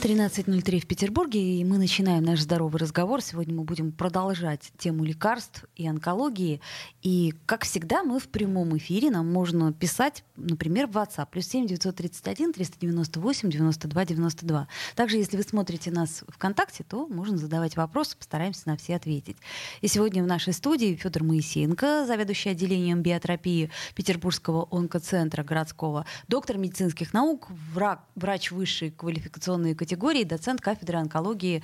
13.03 в Петербурге, и мы начинаем наш здоровый разговор. Сегодня мы будем продолжать тему лекарств и онкологии. И, как всегда, мы в прямом эфире. Нам можно писать, например, в WhatsApp. Плюс 7 931 398 92 92. Также, если вы смотрите нас ВКонтакте, то можно задавать вопросы, постараемся на все ответить. И сегодня в нашей студии Федор Моисеенко, заведующий отделением биотерапии Петербургского онкоцентра городского, доктор медицинских наук, врач высшей квалификационной категории категории, доцент кафедры онкологии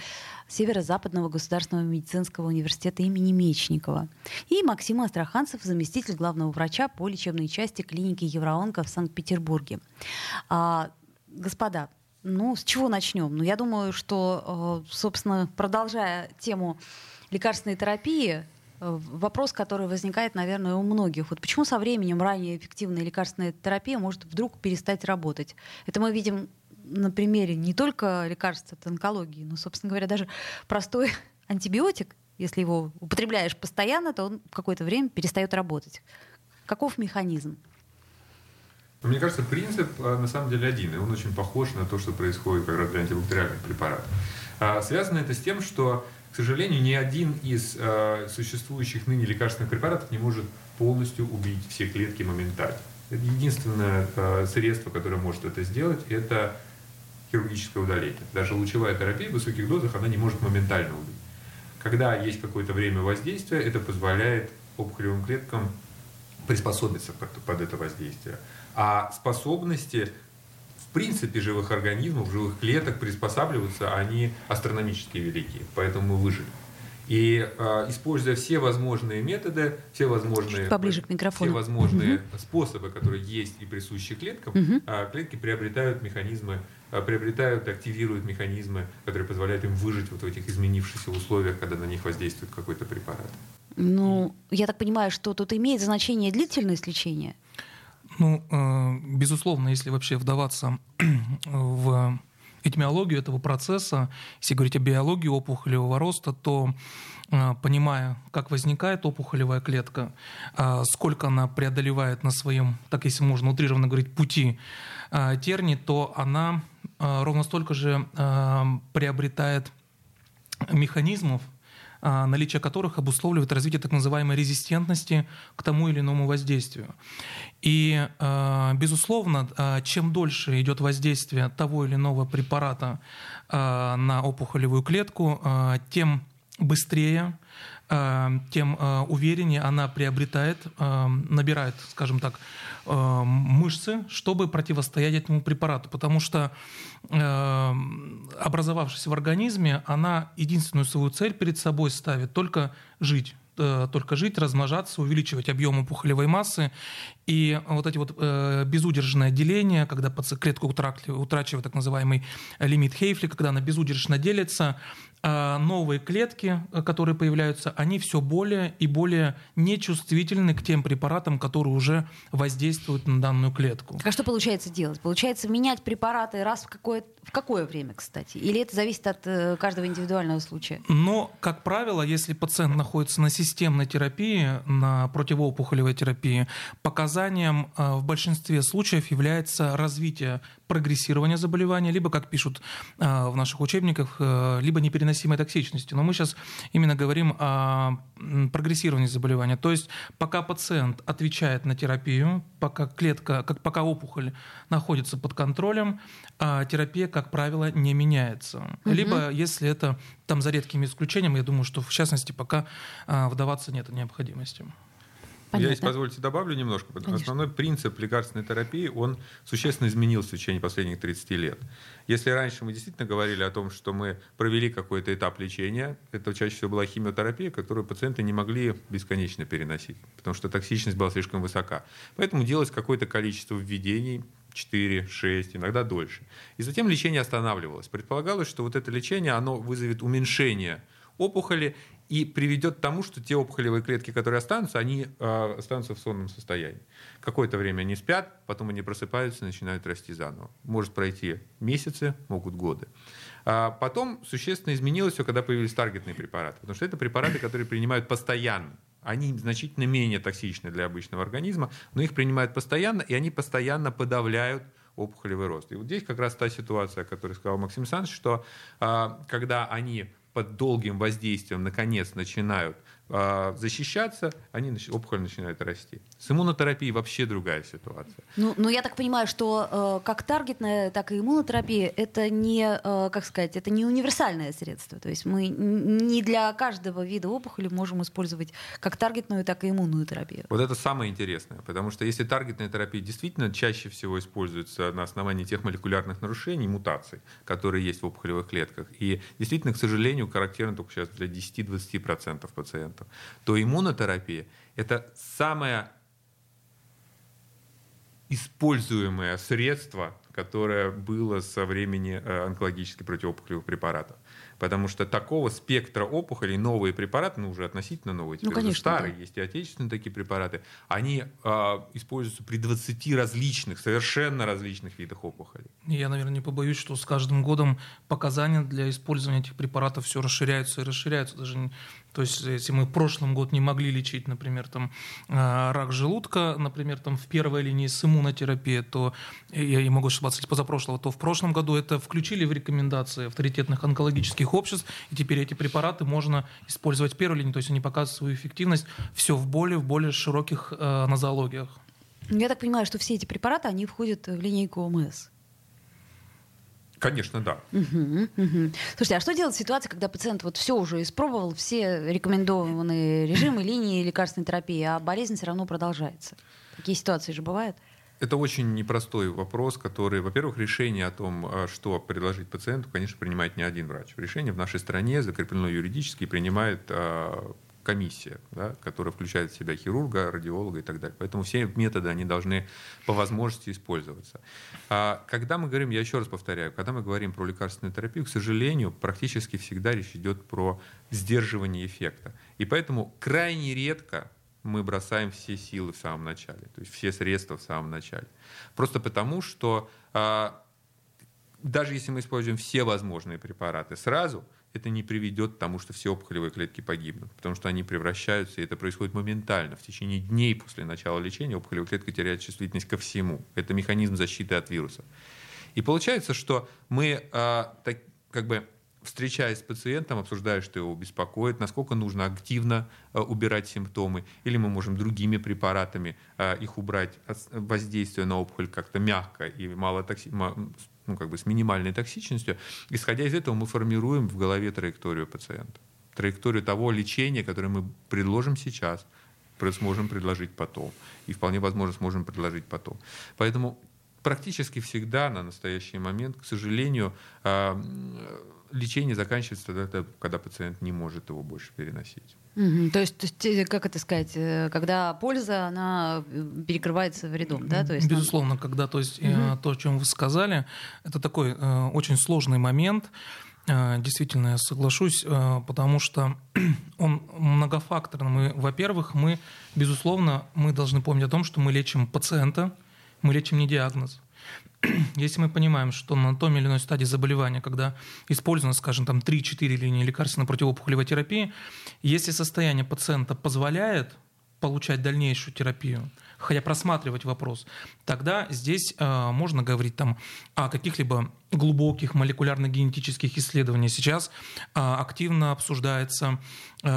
Северо-Западного государственного медицинского университета имени Мечникова. И Максим Астраханцев, заместитель главного врача по лечебной части клиники Евроонко в Санкт-Петербурге. А, господа, ну, с чего начнем? Ну, я думаю, что, э, собственно, продолжая тему лекарственной терапии, э, вопрос, который возникает, наверное, у многих. Вот почему со временем ранее эффективная лекарственная терапия может вдруг перестать работать? Это мы видим на примере не только лекарств от онкологии, но, собственно говоря, даже простой антибиотик, если его употребляешь постоянно, то он какое-то время перестает работать. Каков механизм? Ну, мне кажется, принцип а, на самом деле один, и он очень похож на то, что происходит как раз для антибактериальных препаратов. А, связано это с тем, что, к сожалению, ни один из а, существующих ныне лекарственных препаратов не может полностью убить все клетки моментально. Единственное средство, которое может это сделать, это хирургическое удаление. Даже лучевая терапия в высоких дозах, она не может моментально убить. Когда есть какое-то время воздействия, это позволяет опухолевым клеткам приспособиться под, это воздействие. А способности в принципе живых организмов, живых клеток приспосабливаться, они астрономически велики, поэтому мы выжили. И э, используя все возможные методы, все возможные, поближе к микрофону. все возможные угу. способы, которые есть и присущи клеткам, угу. э, клетки приобретают механизмы, э, приобретают, активируют механизмы, которые позволяют им выжить вот в этих изменившихся условиях, когда на них воздействует какой-то препарат. Ну, я так понимаю, что тут имеет значение длительность лечения? Ну, э, безусловно, если вообще вдаваться в этимиологию этого процесса, если говорить о биологии опухолевого роста, то э, понимая, как возникает опухолевая клетка, э, сколько она преодолевает на своем, так если можно утрированно говорить, пути э, терни, то она ровно столько же приобретает механизмов, наличие которых обусловливает развитие так называемой резистентности к тому или иному воздействию. И, а, безусловно, а, чем дольше идет воздействие того или иного препарата на опухолевую клетку, тем быстрее тем увереннее она приобретает, набирает, скажем так, мышцы, чтобы противостоять этому препарату. Потому что образовавшись в организме, она единственную свою цель перед собой ставит только жить э, только жить, размножаться, увеличивать объем опухолевой массы. И вот эти вот э, безудержное деление, когда клетка утрачивает так называемый лимит Хейфли, когда она безудержно делится, а новые клетки, э, которые появляются, они все более и более нечувствительны к тем препаратам, которые уже воздействуют на данную клетку. А что получается делать? Получается менять препараты раз в какое, в какое время, кстати? Или это зависит от э, каждого индивидуального случая? Но, как правило, если пациент находится на системной терапии, на противоопухолевой терапии, показанием э, в большинстве случаев является развитие прогрессирования заболевания, либо, как пишут в наших учебниках, либо непереносимость непереносимой токсичности. Но мы сейчас именно говорим о прогрессировании заболевания. То есть пока пациент отвечает на терапию, пока клетка, как пока опухоль находится под контролем, а терапия, как правило, не меняется. Угу. Либо если это там за редкими исключениями, я думаю, что в частности пока вдаваться нет необходимости. Понятно. Я, если позволите, добавлю немножко. Конечно. Основной принцип лекарственной терапии, он существенно изменился в течение последних 30 лет. Если раньше мы действительно говорили о том, что мы провели какой-то этап лечения, это чаще всего была химиотерапия, которую пациенты не могли бесконечно переносить, потому что токсичность была слишком высока. Поэтому делалось какое-то количество введений, 4, 6, иногда дольше. И затем лечение останавливалось. Предполагалось, что вот это лечение, оно вызовет уменьшение опухоли и приведет к тому, что те опухолевые клетки, которые останутся, они э, останутся в сонном состоянии. Какое-то время они спят, потом они просыпаются и начинают расти заново. Может пройти месяцы, могут годы. А потом существенно изменилось все, когда появились таргетные препараты. Потому что это препараты, которые принимают постоянно. Они значительно менее токсичны для обычного организма, но их принимают постоянно, и они постоянно подавляют опухолевый рост. И вот здесь как раз та ситуация, о которой сказал Максим Александрович, что а, когда они под долгим воздействием наконец начинают защищаться, они, опухоль начинает расти. С иммунотерапией вообще другая ситуация. Ну, ну я так понимаю, что э, как таргетная, так и иммунотерапия это не, э, как сказать, это не универсальное средство. То есть мы не для каждого вида опухоли можем использовать как таргетную, так и иммунную терапию. Вот это самое интересное, потому что если таргетная терапия действительно чаще всего используется на основании тех молекулярных нарушений, мутаций, которые есть в опухолевых клетках, и действительно, к сожалению, характерно только сейчас для 10-20% пациентов, пациентов, то иммунотерапия – это самое используемое средство, которое было со времени э, онкологических противоопухолевых препаратов. Потому что такого спектра опухолей, новые препараты, ну уже относительно новые, теперь ну, конечно, старые, да. есть и отечественные такие препараты, они э, используются при 20 различных, совершенно различных видах опухолей. Я, наверное, не побоюсь, что с каждым годом показания для использования этих препаратов все расширяются и расширяются. Даже то есть, если мы в прошлом год не могли лечить, например, там, а, рак желудка, например, там, в первой линии с иммунотерапией, то, я не могу ошибаться, если позапрошлого, то в прошлом году это включили в рекомендации авторитетных онкологических обществ, и теперь эти препараты можно использовать в первой линии, то есть они показывают свою эффективность все в более, в более широких э, нозологиях. Я так понимаю, что все эти препараты, они входят в линейку ОМС. Конечно, да. Угу, угу. Слушайте, а что делать в ситуации, когда пациент вот все уже испробовал, все рекомендованные режимы, линии лекарственной терапии, а болезнь все равно продолжается? Такие ситуации же бывают? Это очень непростой вопрос, который, во-первых, решение о том, а, что предложить пациенту, конечно, принимает не один врач. Решение в нашей стране закреплено юридически принимает а, комиссия, да, которая включает в себя хирурга, радиолога и так далее. Поэтому все методы, они должны по возможности использоваться. А когда мы говорим, я еще раз повторяю, когда мы говорим про лекарственную терапию, к сожалению, практически всегда речь идет про сдерживание эффекта. И поэтому крайне редко мы бросаем все силы в самом начале, то есть все средства в самом начале. Просто потому, что а, даже если мы используем все возможные препараты сразу, это не приведет к тому, что все опухолевые клетки погибнут, потому что они превращаются, и это происходит моментально. В течение дней после начала лечения опухолевая клетка теряет чувствительность ко всему. Это механизм защиты от вируса. И получается, что мы а, так, как бы встречаясь с пациентом, обсуждая, что его беспокоит, насколько нужно активно а, убирать симптомы, или мы можем другими препаратами а, их убрать, воздействие на опухоль как-то мягко и мало токси ну, как бы с минимальной токсичностью. Исходя из этого мы формируем в голове траекторию пациента. Траекторию того лечения, которое мы предложим сейчас, сможем предложить потом. И вполне возможно сможем предложить потом. Поэтому практически всегда на настоящий момент, к сожалению, а, лечение заканчивается тогда, когда пациент не может его больше переносить. Угу, то, есть, то есть, э, как это сказать, э, когда польза, она э, перекрывается вредом, да? То есть, Безусловно, когда, то есть, угу. то, о чем вы сказали, это такой э, очень сложный момент, э, Действительно, я соглашусь, потому что он многофакторный. Во-первых, мы, безусловно, мы должны помнить о том, что мы лечим пациента, мы лечим не диагноз. Если мы понимаем, что на том или иной стадии заболевания, когда использовано, скажем, там 3-4 линии лекарственной противоопухолевой терапии, если состояние пациента позволяет получать дальнейшую терапию, хотя просматривать вопрос, тогда здесь э, можно говорить там о каких-либо глубоких молекулярно-генетических исследованиях. Сейчас э, активно обсуждается э,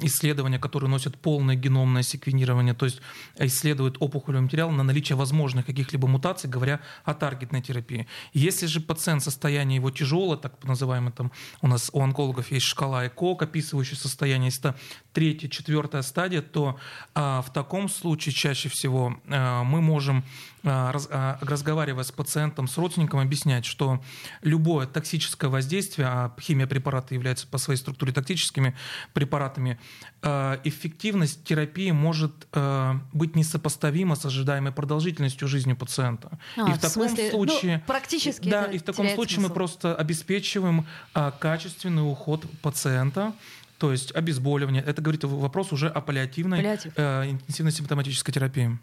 исследования, которые носят полное геномное секвенирование, то есть исследуют опухолевый материал на наличие возможных каких-либо мутаций, говоря о таргетной терапии. Если же пациент состояние его тяжелое, так называемое, там у нас у онкологов есть шкала ЭКОК, описывающая состояние, если это третья, четвертая стадия, то э, в таком случае случае чаще всего э, мы можем а, а, разговаривая с пациентом, с родственником, объяснять, что любое токсическое воздействие, а химия препарата является по своей структуре токсическими препаратами, а, эффективность терапии может быть несопоставима с ожидаемой продолжительностью жизни пациента. А, и в, в таком смысле, ну, случае, ну, практически да, и в таком случае смысл. мы просто обеспечиваем качественный уход пациента то есть обезболивание. Это говорит вопрос уже о паллиативной Паллиатив. э, интенсивной симптоматической терапии.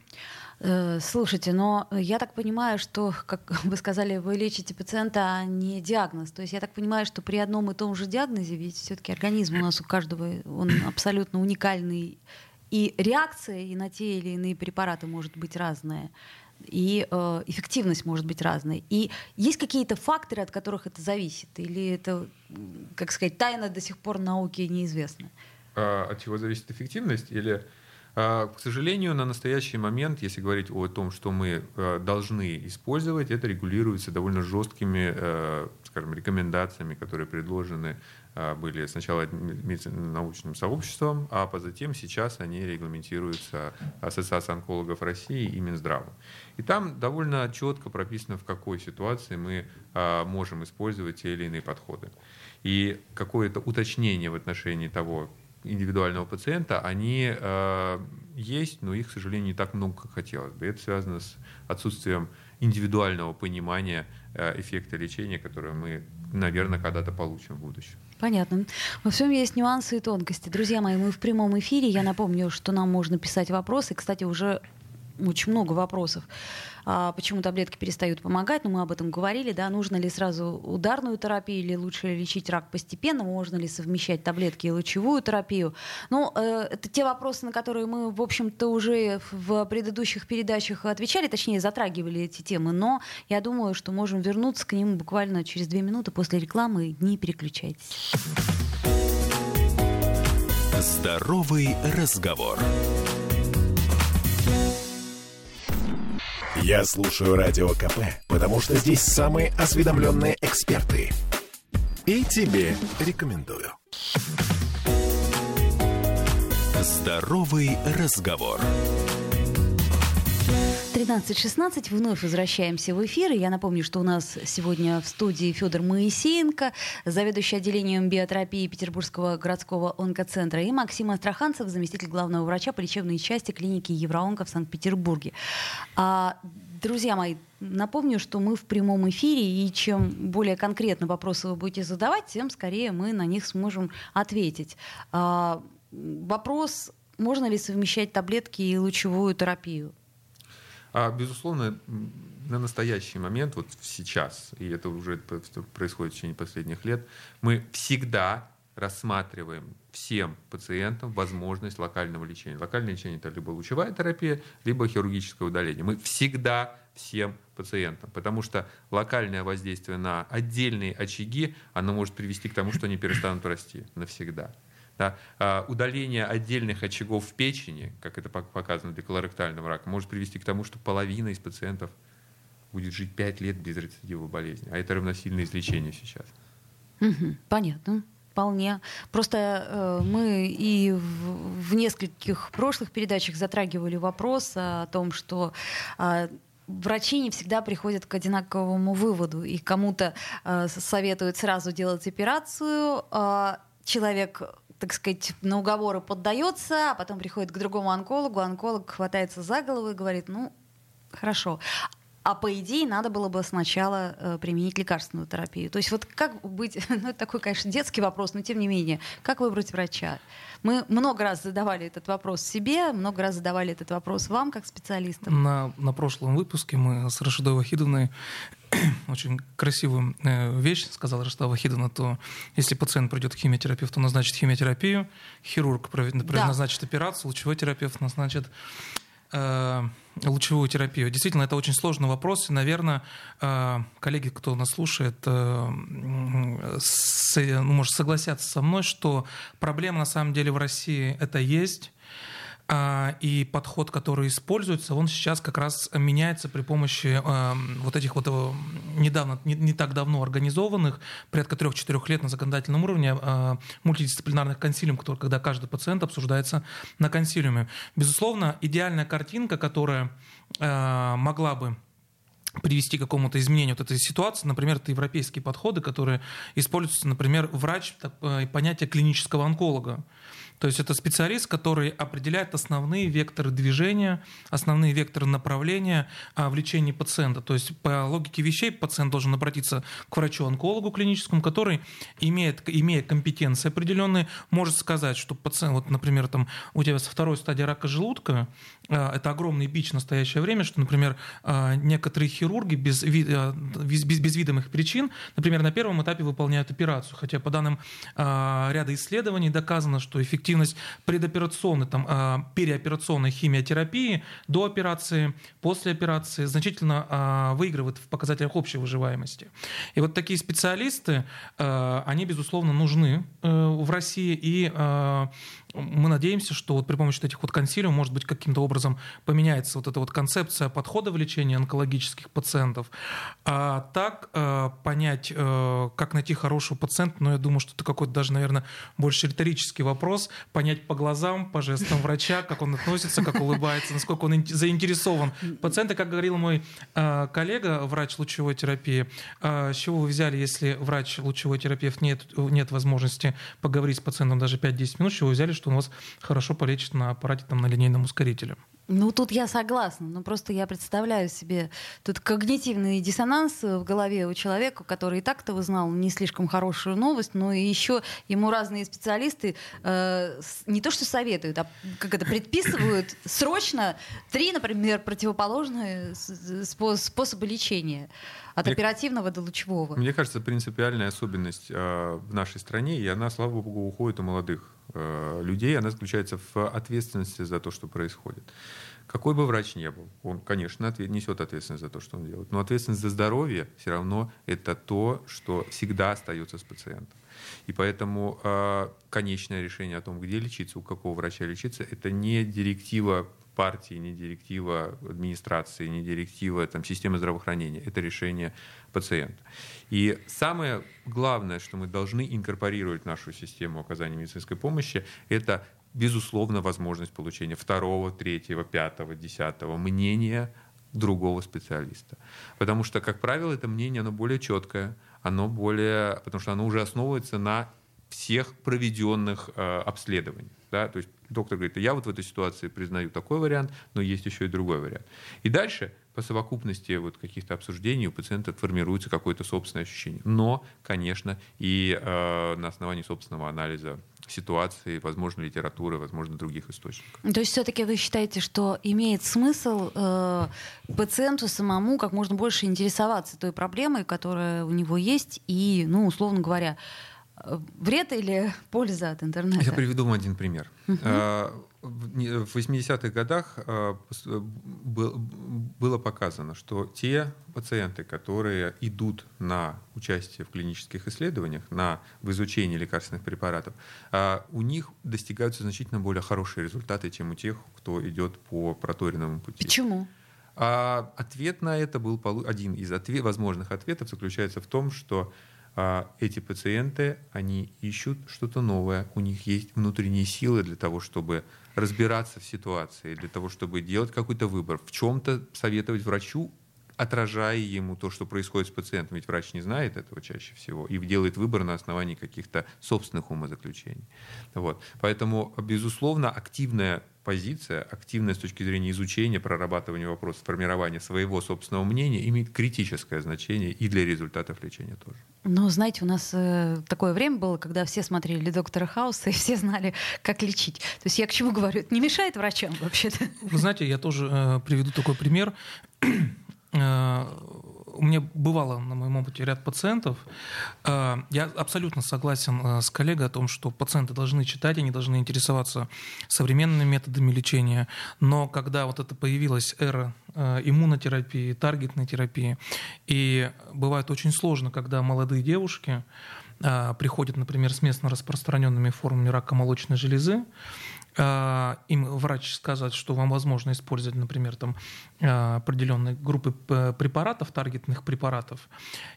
Э, слушайте, но я так понимаю, что, как вы сказали, вы лечите пациента, а не диагноз. То есть я так понимаю, что при одном и том же диагнозе, ведь все-таки организм у нас у каждого, он абсолютно уникальный, и реакция и на те или иные препараты может быть разная и э, эффективность может быть разной. И есть какие-то факторы, от которых это зависит? Или это, как сказать, тайна до сих пор науки неизвестна? А, от чего зависит эффективность? Или а, к сожалению, на настоящий момент, если говорить о том, что мы э, должны использовать, это регулируется довольно жесткими, э, скажем, рекомендациями, которые предложены а, были сначала научным сообществом, а затем сейчас они регламентируются Ассоциацией онкологов России и Минздравом. И там довольно четко прописано, в какой ситуации мы а, можем использовать те или иные подходы. И какое-то уточнение в отношении того, индивидуального пациента, они э, есть, но их, к сожалению, не так много, как хотелось бы. Это связано с отсутствием индивидуального понимания эффекта лечения, которое мы, наверное, когда-то получим в будущем. Понятно. Во всем есть нюансы и тонкости. Друзья мои, мы в прямом эфире. Я напомню, что нам можно писать вопросы. Кстати, уже очень много вопросов. А, почему таблетки перестают помогать? Ну, мы об этом говорили, да, нужно ли сразу ударную терапию или лучше лечить рак постепенно, можно ли совмещать таблетки и лучевую терапию? Ну, э, это те вопросы, на которые мы, в общем-то, уже в предыдущих передачах отвечали, точнее, затрагивали эти темы, но я думаю, что можем вернуться к ним буквально через две минуты после рекламы. Не переключайтесь. Здоровый разговор. Я слушаю Радио КП, потому что здесь самые осведомленные эксперты. И тебе рекомендую. Здоровый разговор. 13.16. Вновь возвращаемся в эфир. я напомню, что у нас сегодня в студии Федор Моисеенко, заведующий отделением биотерапии Петербургского городского онкоцентра, и Максим Астраханцев, заместитель главного врача по лечебной части клиники Евроонко в Санкт-Петербурге. А, друзья мои, напомню, что мы в прямом эфире, и чем более конкретно вопросы вы будете задавать, тем скорее мы на них сможем ответить. А, вопрос, можно ли совмещать таблетки и лучевую терапию? А, безусловно, на настоящий момент, вот сейчас, и это уже происходит в течение последних лет, мы всегда рассматриваем всем пациентам возможность локального лечения. Локальное лечение – это либо лучевая терапия, либо хирургическое удаление. Мы всегда всем пациентам, потому что локальное воздействие на отдельные очаги, оно может привести к тому, что они перестанут расти навсегда. Да, а, удаление отдельных очагов в печени, как это показано для колоректального рака, может привести к тому, что половина из пациентов будет жить 5 лет без рецидива болезни. А это равносильно излечению сейчас. Понятно. Вполне. Просто э, мы и в, в нескольких прошлых передачах затрагивали вопрос о том, что э, врачи не всегда приходят к одинаковому выводу. И кому-то э, советуют сразу делать операцию, э, человек так сказать, на уговоры поддается, а потом приходит к другому онкологу, онколог хватается за голову и говорит, ну, хорошо. А по идее надо было бы сначала э, применить лекарственную терапию. То есть вот как быть, ну это такой, конечно, детский вопрос, но тем не менее, как выбрать врача? Мы много раз задавали этот вопрос себе, много раз задавали этот вопрос вам, как специалистам. На, на прошлом выпуске мы с Рашидой Вахидовной очень красивую э, вещь сказала Рашида Вахидовна, то если пациент придет к химиотерапевту, назначит химиотерапию, хирург да. назначит операцию, лучевой терапевт назначит э, лучевую терапию. Действительно, это очень сложный вопрос. И, наверное, э, коллеги, кто нас слушает, э, ну, может согласятся со мной, что проблема на самом деле в России это есть. А, и подход, который используется, он сейчас как раз меняется при помощи вот этих вот э, недавно, не, так давно организованных, порядка трех-четырех лет на законодательном уровне, а, мультидисциплинарных консилиум, который, когда каждый пациент обсуждается на консилиуме. Безусловно, идеальная картинка, которая а, могла бы привести к какому-то изменению вот этой ситуации. Например, это европейские подходы, которые используются, например, врач, э, понятие клинического онколога. То есть это специалист, который определяет основные векторы движения, основные векторы направления а, в лечении пациента. То есть по логике вещей пациент должен обратиться к врачу-онкологу клиническому, который, имеет, имея компетенции определенные, может сказать, что пациент, вот, например, там, у тебя со второй стадии рака желудка, а, это огромный бич в настоящее время, что, например, а, некоторые хирурги без, без, без, видимых причин, например, на первом этапе выполняют операцию, хотя по данным ряда исследований доказано, что эффективность эффективность предоперационной, там, а, переоперационной химиотерапии до операции, после операции значительно а, выигрывает в показателях общей выживаемости. И вот такие специалисты, а, они, безусловно, нужны э, в России, и мы надеемся, что вот при помощи этих вот консилиумов, может быть, каким-то образом поменяется вот эта вот концепция подхода в лечении онкологических пациентов. А так э, понять, э, как найти хорошего пациента, ну, я думаю, что это какой-то даже, наверное, больше риторический вопрос. Понять по глазам, по жестам врача, как он относится, как улыбается, насколько он заинтересован. Пациенты, как говорил мой э, коллега, врач лучевой терапии, с чего вы взяли, если врач лучевой терапевт нет, нет возможности поговорить с пациентом даже 5-10 минут, с чего вы взяли, что что он вас хорошо полечит на аппарате там, на линейном ускорителе. Ну, тут я согласна. Но просто я представляю себе тут когнитивный диссонанс в голове у человека, который и так-то узнал не слишком хорошую новость, но и еще ему разные специалисты э, не то что советуют, а как это предписывают срочно три, например, противоположные способы лечения. От Мне, оперативного до лучевого. Мне кажется, принципиальная особенность э, в нашей стране, и она, слава богу, уходит у молодых людей, она заключается в ответственности за то, что происходит. Какой бы врач ни был, он, конечно, несет ответственность за то, что он делает. Но ответственность за здоровье все равно это то, что всегда остается с пациентом. И поэтому э, конечное решение о том, где лечиться, у какого врача лечиться, это не директива партии, не директива администрации, не директива там, системы здравоохранения. Это решение пациента. И самое главное, что мы должны инкорпорировать в нашу систему оказания медицинской помощи, это безусловно возможность получения второго, третьего, пятого, десятого мнения другого специалиста. Потому что, как правило, это мнение, оно более четкое, оно более, потому что оно уже основывается на всех проведенных э, обследованиях. Да? То есть доктор говорит, я вот в этой ситуации признаю такой вариант, но есть еще и другой вариант. И дальше по совокупности вот каких-то обсуждений у пациента формируется какое-то собственное ощущение. Но, конечно, и э, на основании собственного анализа ситуации, возможно, литературы, возможно, других источников. То есть все-таки вы считаете, что имеет смысл э, пациенту самому как можно больше интересоваться той проблемой, которая у него есть, и, ну, условно говоря, вред или польза от интернета? Я приведу вам один пример. Uh-huh. В 80-х годах а, было показано, что те пациенты, которые идут на участие в клинических исследованиях, на в изучении лекарственных препаратов, а, у них достигаются значительно более хорошие результаты, чем у тех, кто идет по проторенному пути. Почему? А ответ на это был один из ответ, возможных ответов заключается в том, что а эти пациенты, они ищут что-то новое, у них есть внутренние силы для того, чтобы разбираться в ситуации, для того, чтобы делать какой-то выбор, в чем-то советовать врачу, отражая ему то, что происходит с пациентом. Ведь врач не знает этого чаще всего и делает выбор на основании каких-то собственных умозаключений. Вот. Поэтому, безусловно, активная позиция, активная с точки зрения изучения, прорабатывания вопросов, формирования своего собственного мнения имеет критическое значение и для результатов лечения тоже. Ну, знаете, у нас э, такое время было, когда все смотрели «Доктора Хауса» и все знали, как лечить. То есть я к чему говорю? Это не мешает врачам вообще-то? Вы знаете, я тоже э, приведу такой пример. У меня бывало на моем опыте ряд пациентов. Э, я абсолютно согласен э, с коллегой о том, что пациенты должны читать, они должны интересоваться современными методами лечения. Но когда вот это появилась эра э, иммунотерапии, таргетной терапии, и бывает очень сложно, когда молодые девушки приходят, например, с местно распространенными формами рака молочной железы, им врач сказать, что вам возможно использовать, например, там, э, определенные группы препаратов, таргетных препаратов,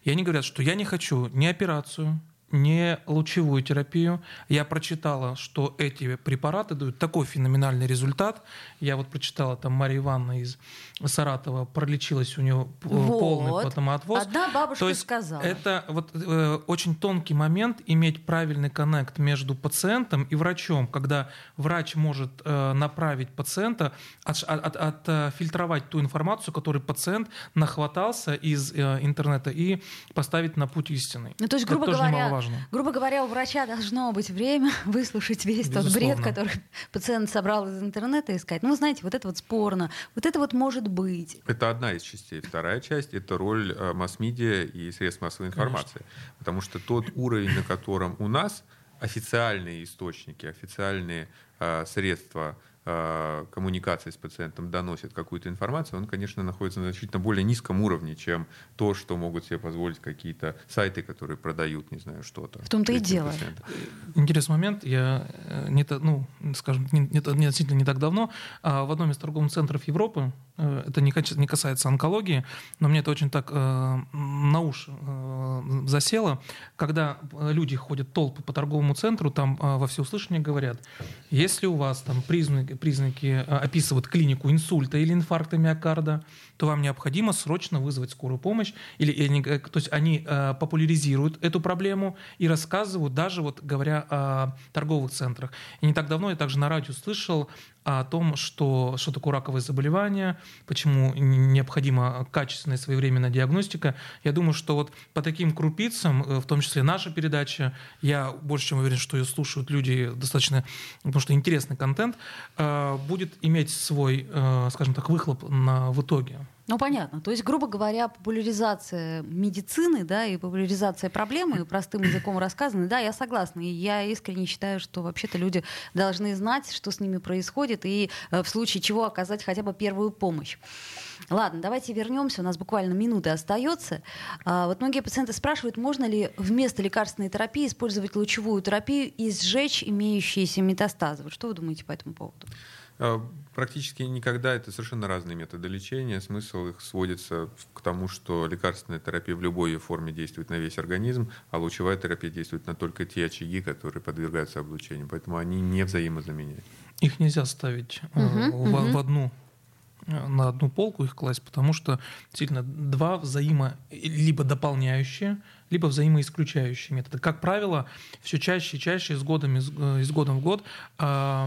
и они говорят, что я не хочу ни операцию, не лучевую терапию. Я прочитала, что эти препараты дают такой феноменальный результат. Я вот прочитала, там Мария Ивановна из Саратова пролечилась у нее вот. полный потомоотвоз. Одна бабушка То есть сказала. Это вот э, очень тонкий момент иметь правильный коннект между пациентом и врачом, когда врач может э, направить пациента, от, от, от, отфильтровать ту информацию, которую пациент нахватался из э, интернета и поставить на путь истины. Ну, то есть, грубо говоря, важно. Грубо говоря, у врача должно быть время выслушать весь Безусловно. тот бред, который пациент собрал из интернета и сказать, ну, знаете, вот это вот спорно, вот это вот может быть. Это одна из частей. Вторая часть — это роль э, масс-медиа и средств массовой информации. Конечно. Потому что тот уровень, на котором у нас официальные источники, официальные э, средства коммуникации с пациентом доносит какую-то информацию, он, конечно, находится на значительно более низком уровне, чем то, что могут себе позволить какие-то сайты, которые продают, не знаю, что-то. В том-то и дело. Интересный момент. Я э, не, ну, скажем, не, не, не, относительно не так давно а в одном из торговых центров Европы, э, это не, не касается онкологии, но мне это очень так э, на уши э, засело, когда люди ходят толпы по торговому центру, там э, во всеуслышание говорят, если у вас там признаки, признаки а, описывают клинику инсульта или инфаркта миокарда, то вам необходимо срочно вызвать скорую помощь. Или, или э, то есть они э, популяризируют эту проблему и рассказывают, даже вот говоря о торговых центрах. И не так давно я также на радио слышал о том, что, что такое раковые заболевания, почему необходима качественная своевременная диагностика. Я думаю, что вот по таким крупицам, э, в том числе наша передача, я больше чем уверен, что ее слушают люди достаточно, потому что интересный контент, будет иметь свой, скажем так, выхлоп на, в итоге. Ну, понятно. То есть, грубо говоря, популяризация медицины, да, и популяризация проблемы, простым языком рассказаны, да, я согласна. И я искренне считаю, что вообще-то люди должны знать, что с ними происходит, и э, в случае чего оказать хотя бы первую помощь. Ладно, давайте вернемся. У нас буквально минуты остается. А, вот многие пациенты спрашивают, можно ли вместо лекарственной терапии использовать лучевую терапию и сжечь имеющиеся метастазы. Вот что вы думаете по этому поводу? А, практически никогда это совершенно разные методы лечения. Смысл их сводится к тому, что лекарственная терапия в любой ее форме действует на весь организм, а лучевая терапия действует на только те очаги, которые подвергаются облучению. Поэтому они не взаимозаменяют. Их нельзя ставить угу, в, угу. в одну э, на одну полку их класть, потому что действительно два взаимо либо дополняющие, либо взаимоисключающие методы. Как правило, все чаще и чаще из, года, из, э, года в год э,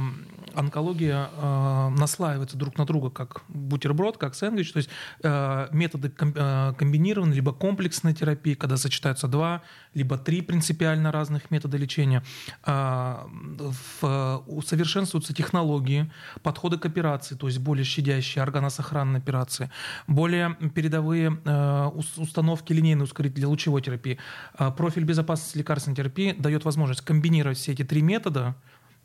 онкология э, наслаивается друг на друга как бутерброд, как сэндвич. То есть э, методы э, комбинированной либо комплексной терапии, когда сочетаются два, либо три принципиально разных метода лечения. Э, в, усовершенствуются технологии, подходы к операции, то есть более щадящие органосохранные операции, более передовые э, установки линейной ускорителя лучевой терапии, терапии. А профиль безопасности лекарственной терапии дает возможность комбинировать все эти три метода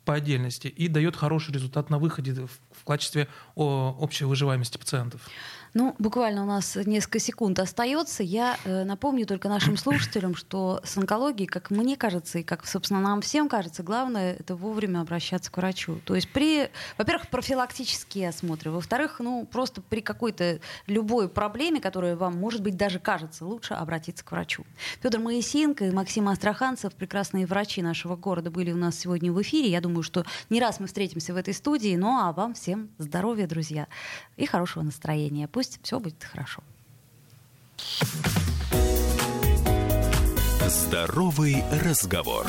по отдельности и дает хороший результат на выходе в качестве общей выживаемости пациентов. Ну, буквально у нас несколько секунд остается. Я э, напомню только нашим слушателям, что с онкологией, как мне кажется, и как, собственно, нам всем кажется, главное — это вовремя обращаться к врачу. То есть при, во-первых, профилактические осмотры, во-вторых, ну, просто при какой-то любой проблеме, которая вам, может быть, даже кажется, лучше обратиться к врачу. Федор Моисеенко и Максим Астраханцев, прекрасные врачи нашего города, были у нас сегодня в эфире. Я думаю, что не раз мы встретимся в этой студии. Ну, а вам всем здоровья, друзья, и хорошего настроения. Пусть все будет хорошо. Здоровый разговор.